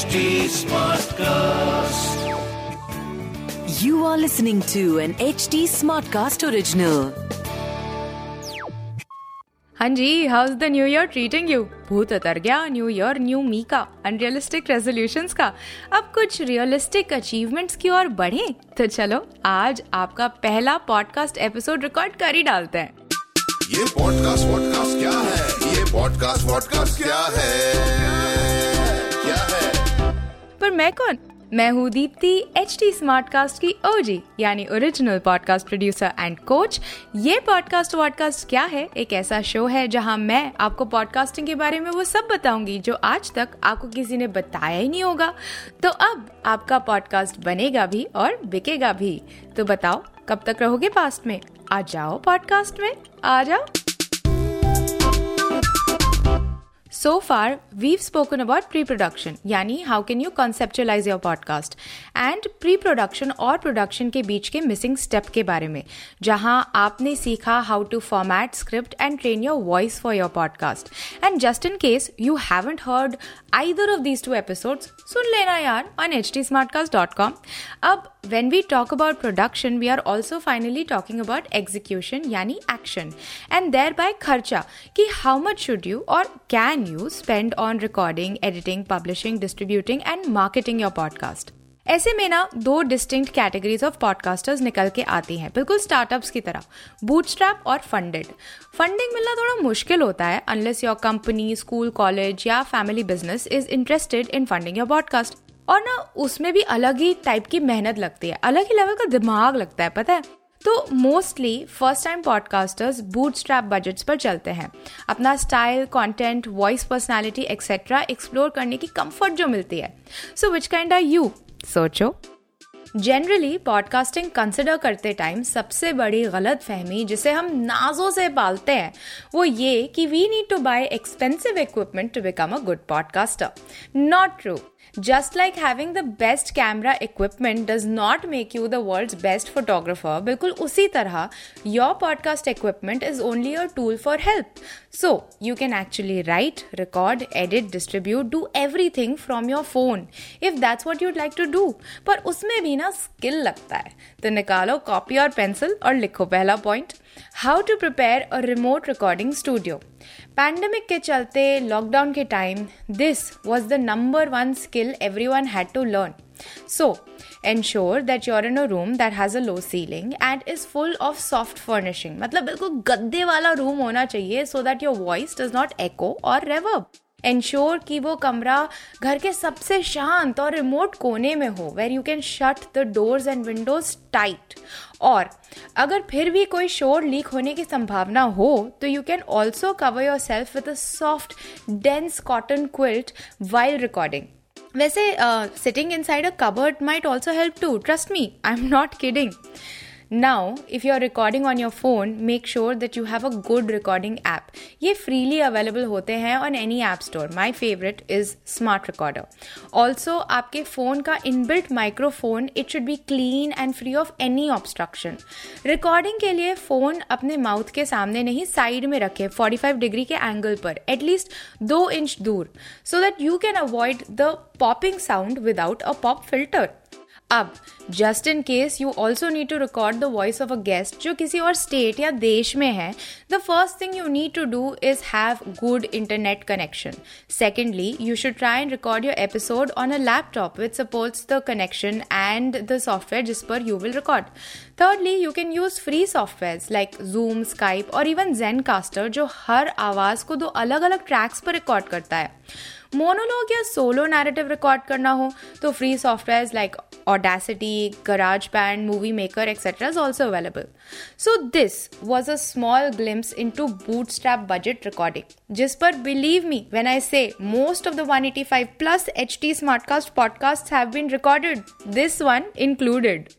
HD Smartcast. You are listening to an HD Smartcast original. हाँ जी how's the new year treating you भूत उतर गया new year new me का unrealistic resolution का। अब कुछ रियलिस्टिक अचीवमेंट्स की ओर बढ़े? तो चलो आज आपका पहला पॉडकास्ट एपिसोड रिकॉर्ड कर ही डालते हैं। ये पॉडकास्ट वॉडकास्ट क्या है? ये पॉडकास्ट वॉडकास्ट क्या है? मैं कौन? मैं हूँ Deepti H T smart cast की ओजी यानी original podcast producer and coach ये पॉडकास्ट वॉडकास्ट क्या है? एक ऐसा शो है जहाँ मैं आपको पॉडकास्टिंग के बारे में वो सब बताऊँगी जो आज तक आपको किसी ने बताया ही नहीं होगा। तो अब आपका पॉडकास्ट बनेगा भी और बिकेगा भी। तो बताओ, कब तक रहोगे पास्ट में? आ जाओ पॉडकास्ट में, आ जाओ। So far, we've spoken about pre-production, यानी how can you conceptualize your podcast, and pre-production और production के बीच के missing step के बारे में जहां आपने सीखा how to format script and train your voice for your podcast. And just in case you haven't heard either of these two episodes, सुन लेना यार on htsmartcast.com. अब when we talk about production, we are also finally talking about execution यानी action and thereby खर्चा कि how much should you or can you spend on recording, editing, publishing, distributing and marketing your podcast. ऐसे में ना दो distinct categories of podcasters निकल के आती हैं। बिल्कुल स्टार्टअप्स की तरह। बूटस्ट्रैप और फंडेड फंडिंग मिलना थोड़ा मुश्किल होता है unless your company school college या family business is interested in funding your podcast और ना उसमें भी अलग ही टाइप की मेहनत लगती है। अलग ही लेवल का दिमाग लगता है पता है? तो mostly first time podcasters bootstrap budgets पर चलते हैं। अपना style content voice personality etcetera explore करने की कंफर्ट जो मिलती है। So which kind are you सोचो। जनरली पॉडकास्टिंग कंसिडर करते टाइम सबसे बड़ी गलत फहमी जिसे हम नाजों से पालते हैं वो ये कि we need to buy expensive equipment to become a good podcaster not true just like having the best camera equipment does not make you the world best photographer बिल्कुल उसी तरह your podcast equipment is only your tool for help so you can actually write record edit distribute do everything from your phone if that's what you'd like to do पर उसमें भी ना skill लगता है। तो निकालो कॉपी और pencil और लिखो पहला point how to prepare a remote recording studio pandemic के चलते लॉकडाउन के time this was the number one skill everyone had to learn so ensure that you're in a room that has a low ceiling and is full of soft furnishing मतलब बिल्कुल गद्दे वाला room होना चाहिए so that your voice does not echo और reverb ensure कि वो कमरा घर के सबसे शांत और रिमोट कोने में हो where you can shut the doors and windows tight और अगर फिर भी कोई शोर लीक होने की संभावना हो तो you can also cover yourself with a soft dense cotton quilt while recording वैसे sitting inside a cupboard might also help too trust me I am not kidding Now, if you're recording on your phone, make sure that you have a good recording app. ये freely available होते हैं on any app store. My favorite is Smart Recorder. Also, आपके phone का inbuilt microphone, it should be clean and free of any obstruction. Recording के लिए phone अपने mouth के सामने नहीं side में रखे 45 डिग्री के एंगल पर एटलीस्ट दो इंच दूर so that you can avoid the popping sound without a pop filter. अब just in case you also need to record the voice of a guest जो किसी और स्टेट या देश में है। The first thing you need to do is have good internet connection secondly you should try and record your episode on a laptop which supports the connection and the software जिस पर you will record thirdly you can use free software like Zoom Skype और even Zencastr जो हर आवाज़ को दो अलग अलग ट्रैक्स पर रिकॉर्ड करता है। मोनोलॉग या सोलो नैरेटिव रिकॉर्ड करना हो तो free software like Audacity, GarageBand, Movie Maker, etc. is also available. So this was a small glimpse into bootstrap budget recording. Just but believe me when I say most of the 185 plus HT Smartcast podcasts have been recorded, this one included.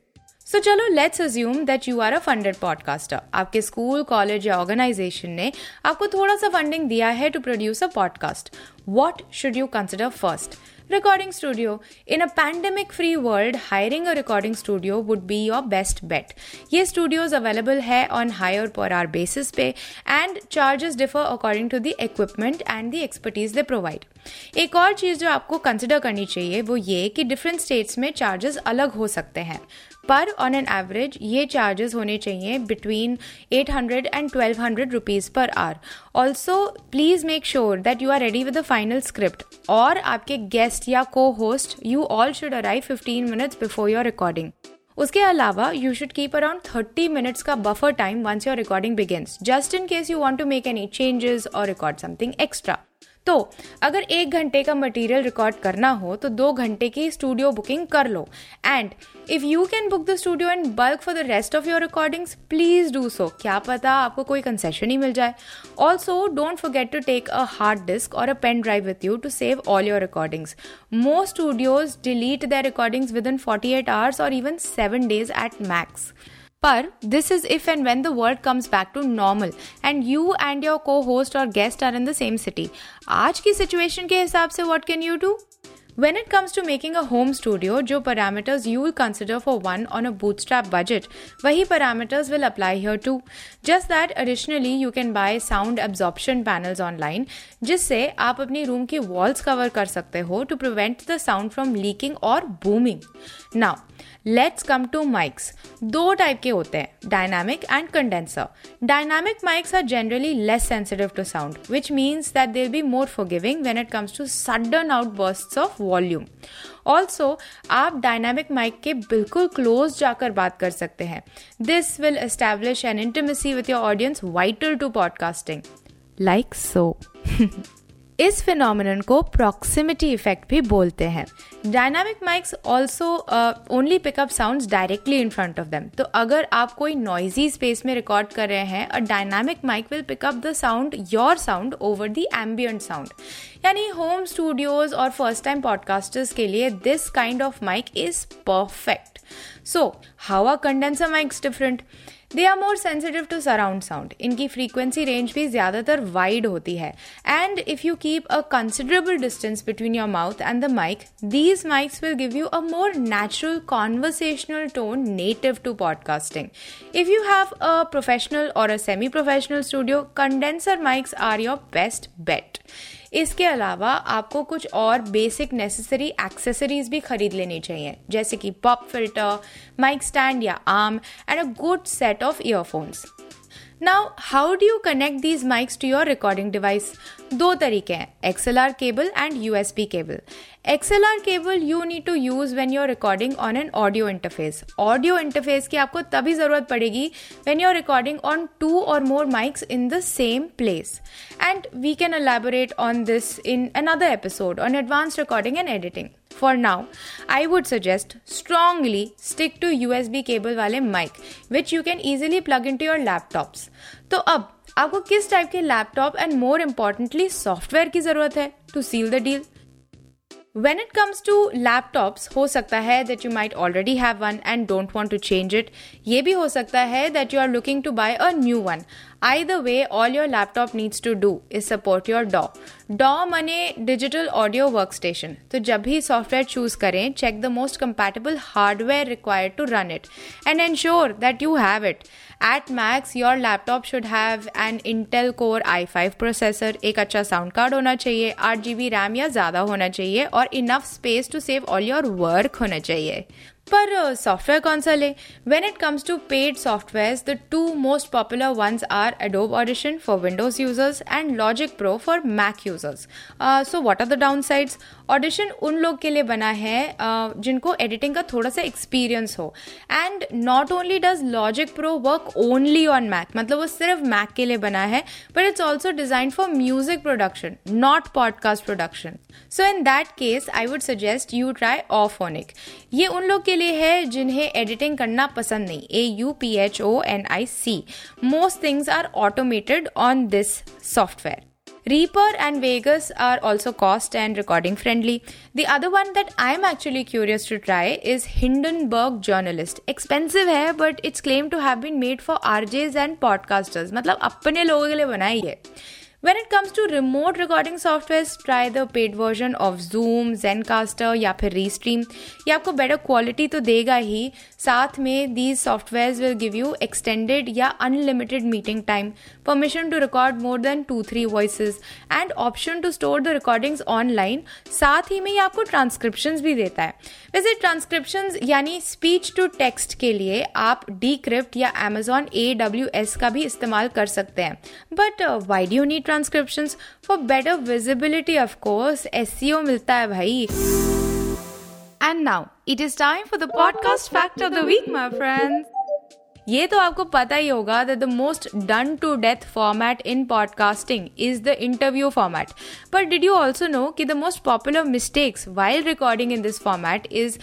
So चलो let's assume that you are a funded podcaster आपके school college या organisation ने आपको थोड़ा सा funding दिया है to produce a podcast what should you consider first recording studio. In a pandemic free world, hiring a recording studio would be your best bet. ये studios available है on hire per hour basis पे and charges differ according to the equipment and the expertise they provide. एक और चीज़ जो आपको consider करनी चाहिए वो ये कि डिफरेंट स्टेट्स में चार्जेस अलग हो सकते हैं पर ऑन एन एवरेज ये चार्जेस होने चाहिए बिटवीन 800 एंड 1200 रुपीज़ पर are also please make sure that you are ready with the final script और आपके गेस्ट या cohost you all should arrive 15 minutes before your recording उसके अलावा you should keep around 30 minutes का buffer time once your recording begins just in case you want to make any changes और record something extra तो अगर एक घंटे का material record करना हो तो दो घंटे की स्टूडियो बुकिंग कर लो। And if you can book the studio and bulk for the rest of your recordings please do so क्या पता आपको कोई कंसेशन ही मिल जाए। Also don't forget to take a hard disk और a pen drive with you to save all your recordings most studios delete their recordings within forty eight hours और even seven days at max पर this is if and when the world comes back to normal and you and your cohost और guest are in the same city आज की situation के हिसाब से what can you do when it comes to making a home studio जो parameters you will consider for one on a bootstrap budget वही parameters will apply here too just that additionally you can buy sound absorption panels online जिससे आप अपनी room की walls cover कर सकते हो to prevent the sound from leaking और booming now let's come to mics दो टाइप के होते हैं dynamic and condenser dynamic mics are generally less sensitive to sound which means that there be more forgiving when it comes to sudden outburst of volume also आप dynamic mic के बिल्कुल close जाकर बात कर सकते हैं. This will establish an intimacy with your audience vital to podcasting like so इस phenomenon को प्रॉक्सिमिटी इफ़ेक्ट भी बोलते हैं। Dynamic mics also only pick up sound directly in front of them तो अगर आप कोई नॉइजी स्पेस में रिकॉर्ड कर रहे हैं a dynamic mic will pick up the sound your sound over the ambient sound यानी होम स्टूडियोज और फ़र्स्ट टाइम पॉडकास्टर्स के लिए this kind of mic is perfect so how are condenser mics different they are more sensitive to surround sound इनकी frequency range भी ज़्यादातर wide होती है. And if you keep a considerable distance between your mouth and the mic these mics will give you a more natural conversational tone native to podcasting if you have a professional और a semi professional studio condenser mics are your best bet इसके अलावा आपको कुछ और basic necessary accessories भी खरीद लेनी चाहिए, जैसे कि पॉप फ़िल्टर माइक स्टैंड या arm and a good set of earphones now how do you connect these mics to your recording device दो तरीके हैं XLR cable and U S USB cable XLR cable you need to use when you're recording on an audio interface audio interface की आपको तभी ज़रूरत पड़ेगी when you recording on two और more mics in the same place and we can elaborate on this in another episode on advance recording and editing for now I would suggest strongly stick to U S B cable वाले mic which you can easily plug into your laptops तो अब आपको किस type के laptop and more importantly software की ज़रूरत है to seal the deal When it comes to laptops, हो सकता है that you might already have one and don't want to change it. ये भी हो सकता है that you are looking to buy a new one. Either way, all your laptop needs to do is support your DAW. DAW मने Digital Audio Workstation. तो जब भी software choose करें, check the most compatible hardware required to run it and ensure that you have it. At max, your laptop should have an Intel Core i5 processor, एक अच्छा sound card होना चाहिए, आठ G B RAM या ज़्यादा होना चाहिए और enough space to save all your work होना चाहिए पर सॉफ्टवेयर uh, कौन सा ले? When it comes to paid software the two most popular ones are Adobe Audition for Windows users and Logic Pro for Mac users so what are the downsides audition उन लोग के लिए बना है uh, जिनको एडिटिंग का थोड़ा सा एक्सपीरियंस हो. And not only does Logic Pro work only on Mac मतलब वो सिर्फ़ मैक के लिए बना है but it's also design for music production not podcast production so in that case I would suggest you try of Auphonic ये उन लोग के लिए है जिन्हें एडिटिंग करना पसंद नहीं A U P H O N I C most things are automated on this software Reaper and Vegas are also cost and recording friendly. The other one that I'm actually curious to try is Hindenburg Journalist. Expensive है but it's claimed to have been made for RJs and podcasters. मतलब अपने लोगों के लिए बनाई है When it comes to remote recording softwares, try the paid version of Zoom, Zencaster या फिर Restream. ये आपको better quality तो देगा ही साथ में these softwares will give you extended या unlimited meeting time, permission to record more than two three voices and option to store the recordings online. साथ ही में ये आपको transcriptions भी देता है वैसे ट्रांसक्रिप्शन यानी स्पीच टू टेक्स्ट के लिए आप डीक्रिप्ट या एमेजॉन ए डब्ल्यू एस का भी इस्तेमाल कर सकते हैं। But why do need transcription for better visibility of course ओ मिलता है भाई। And now it is time for the podcast fact of the week my friends ये तो आपको पता ही होगा that the most done to death format in podcasting is the interview format but did you also know कि the most popular mistakes while recording in this format is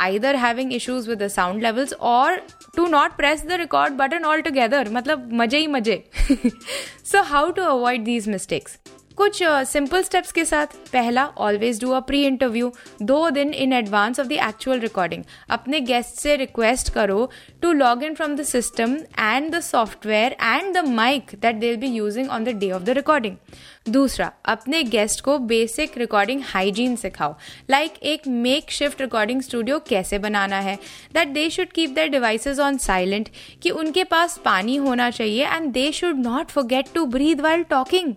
either having issues with the sound levels और to not press the record button all together मतलब मज़े ही मज़े. So how to avoid these mistakes कुछ simple uh, steps के साथ पहला always do a pre interview दो दिन in advance of the actual recording अपने गेस्ट से रिक्वेस्ट करो to log in from the system and the software and the mic that they be using on the day of the recording दूसरा, अपने guest को basic recording hygiene सिखाओ। Like like एक makeshift recording studio कैसे बनाना है? That they should keep their devices on silent कि उनके पास पानी होना चाहिए and they should not forget to breathe while talking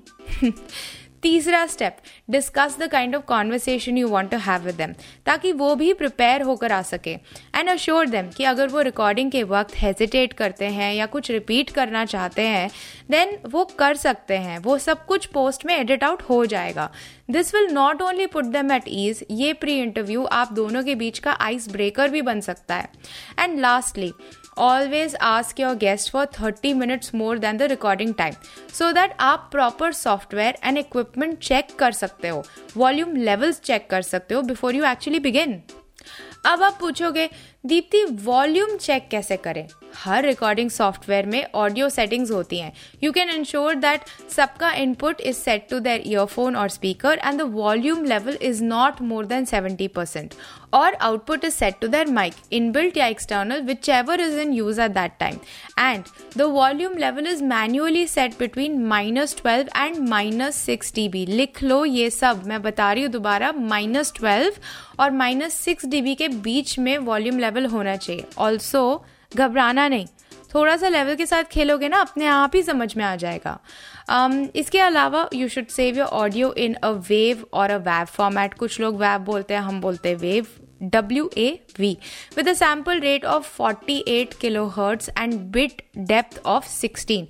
तीसरा step discuss the kind of conversation you want to have with them ताकि वो भी प्रिपेयर होकर आ सके। एंड अश्योर देम कि अगर वो रिकॉर्डिंग के वक्त हेजिटेट करते हैं या कुछ रिपीट करना चाहते हैं देन वो कर सकते हैं। वो सब कुछ पोस्ट में एडिट आउट हो जाएगा। This will not only put them at ease ये प्री इंटरव्यू आप दोनों के बीच का आइस ब्रेकर भी बन सकता है। And lastly always ask your guest for thirty minutes more than the recording time so that आप proper software and equipment check कर सकते हो वॉल्यूम लेवल्स चेक कर सकते हो बिफोर यू एक्चुअली बिगिन अब आप पूछोगे, दीप्ति वॉल्यूम चेक कैसे करें? हर रिकॉर्डिंग सॉफ्टवेयर में ऑडियो सेटिंग्स होती हैं। यू कैन इंश्योर दैट सबका input is set to their earphone और speaker and the volume level is not more than seventy percent और output is set to their mic inbuilt या external whichever is in use at that time and the volume level is manually set between minus twelve and minus six D B लिख लो ये सब। मैं बता रही हूँ दोबारा माइनस ट्वेल्व और माइनस सिक्स डी बी के बीच में वॉल्यूम लेवल होना चाहिए। ऑल्सो घबराना नहीं। थोड़ा सा लेवल के साथ खेलोगे ना अपने आप ही समझ में आ जाएगा। Um, इसके अलावा you should save your audio in a wave और अ वैव फॉर्मेट कुछ लोग वैव बोलते हैं हम बोलते हैं wave W A V with a sample rate of 48 kilo hertz and bit depth of 16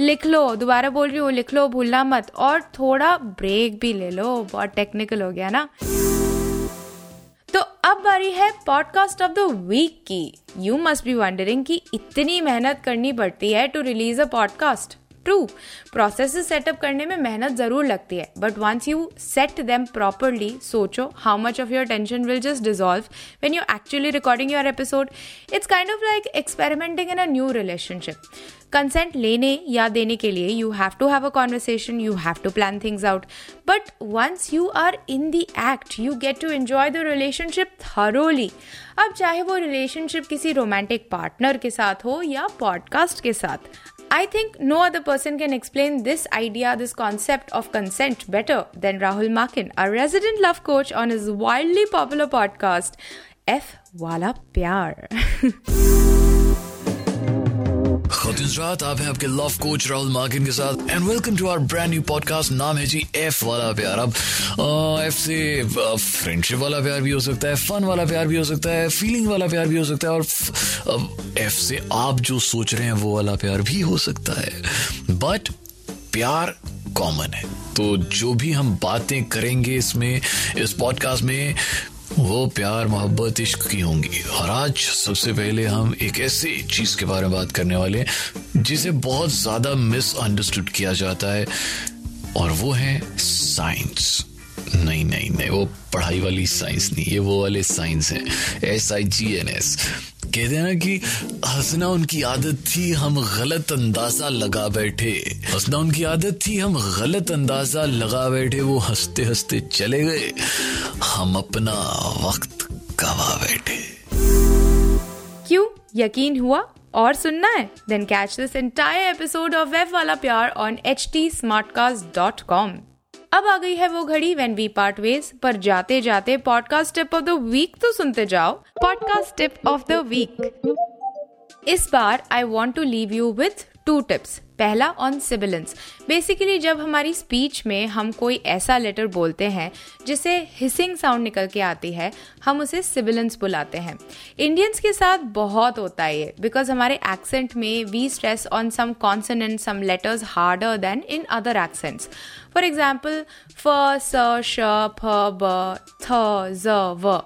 लिख लो दोबारा बोल रही हूँ लिख लो भूलना मत। और थोड़ा ब्रेक भी ले लो। बहुत टेक्निकल हो गया ना। अब बारी है पॉडकास्ट ऑफ़ द वीक की। यू मस्ट बी वंडरिंग कि इतनी मेहनत करनी पड़ती है to release a podcast true process setup करने में मेहनत ज़रूर लगती है but once you set them properly सोचो how much of your tension will just dissolve when you actually recording your episode it's kind of like experimenting in a new relationship consent लेने या देने के लिए you have to have a conversation you have to plan things out but once you are in the act you get to enjoy the relationship thoroughly अब चाहे वो relationship किसी romantic partner के साथ हो या पॉडकास्ट के साथ I think no other person can explain this idea, this concept of consent better than Rahul Makin, our resident love coach on his wildly popular podcast, F Wala Pyar. रात आप हैं आपके लव कोच राहुल मार्किन के साथ and welcome to our brand new podcast नाम है जी F वाला प्यार अब एफ़ से फ्रेंडशिप वाला प्यार भी हो सकता है फन वाला प्यार भी हो सकता है फीलिंग वाला प्यार भी हो सकता है और एफ़ से आप जो सोच रहे हैं वो वाला प्यार भी हो सकता है बट प्यार कॉमन है तो जो भी हम बातें करेंगे इसमें इस पॉडकास्ट में वो प्यार, मोहब्बत, इश्क की होंगी। और आज सबसे पहले हम एक ऐसे चीज़ के बारे में बात करने वाले हैं, जिसे बहुत ज़्यादा मिसअंडरस्टूड किया जाता है, और वो है साइंस नहीं नहीं नहीं, वो पढ़ाई वाली साइंस नहीं, ये वो वाले साइंस हैं। S I G N S कहते हैं ना कि हंसना उनकी आदत थी, हम गलत अंदाज़ा लगा बैठे। हंसना उनकी आदत थी, हम गलत अंदाज़ा लगा बैठे, वो हँसते हँसते चले गए। हम अपना वक्त गवा बैठे। क्यों? यकीन हुआ? और सुनना है? Then catch this entire episode of web वाला प्यार on H T Smartcast dot com अब आ गई है वो घड़ी वेन वी पार्ट वेज पर जाते जाते podcast tip of the week तो सुनते जाओ। Podcast tip of the week इस बार I want to leave you with two tips पहला ऑन सिबिलेंस बेसिकली जब हमारी स्पीच में हम कोई ऐसा लेटर बोलते हैं, जिसे हिसिंग साउंड निकल के आती है, हम उसे सिबिलेंस बुलाते हैं। इंडियंस के साथ बहुत होता है ये बिकॉज़ हमारे एक्सेंट में we stress on some consonant some letters harder than in other accents for example फ स श फ ब थ ज व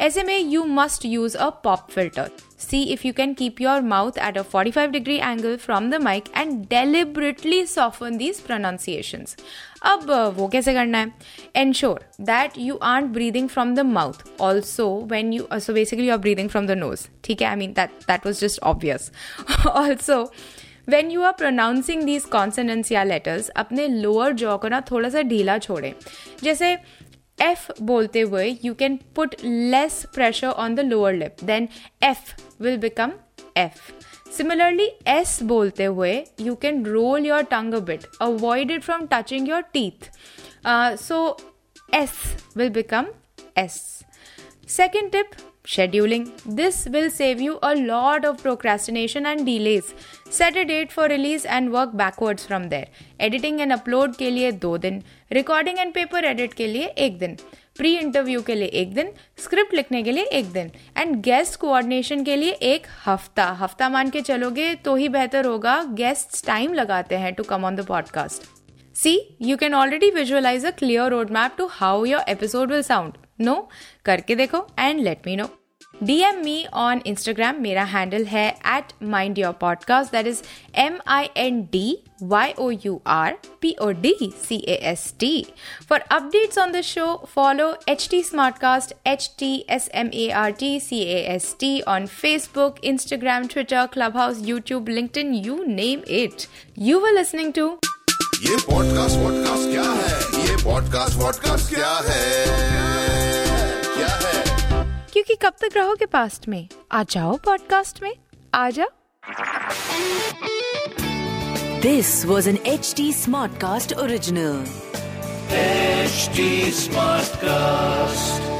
ऐसे में you must use a pop filter see if you can keep your mouth at a 45 degree angle from the mic and deliberately soften these pronunciation अब वो कैसे करना है? Ensure that you are breathing from the mouth also when you so basically you are breathing from the nose ठीक है? I mean that that was just obvious also when you are pronouncing these consonants या letters अपने lower jaw को ना थोड़ा सा ढीला छोड़ें। जैसे एफ़ बोलते हुए you can put less pressure on the lower lip then F will become F similarly S बोलते हुए you can roll your tongue bit avoided from touching your teeth so S will become S second tip scheduling. This will save you a lot of procrastination and delays. Set a date for release and work backwards from there. Editing and upload के लिए दो दिन. Recording and paper edit के लिए एक दिन. Pre interview के लिए एक दिन. स्क्रिप्ट लिखने के लिए एक दिन. एंड गेस्ट कोऑर्डिनेशन के लिए एक हफ़्ता. हफ़्ता मान के चलोगे तो ही बेहतर होगा गेस्ट टाइम लगाते हैं to come on the podcast see you can already visualize a clear road map to how your episode will sound no करके देखो and let me know DM me on Instagram मेरा handle है at mind your podcast that is M I N D Y O U R P O D C A S T for update on the show follow H T Smartcast H T S M A R T C S T on Facebook Instagram Twitter Clubhouse YouTube LinkedIn you name it you were listening to ये podcast vodcast क्या है? ये podcast vodcast क्या है? क्योंकि कब तक रहोगे पास्ट में? आ जाओ पॉडकास्ट में। आ जाओ this was an H T Smartcast original H T Smartcast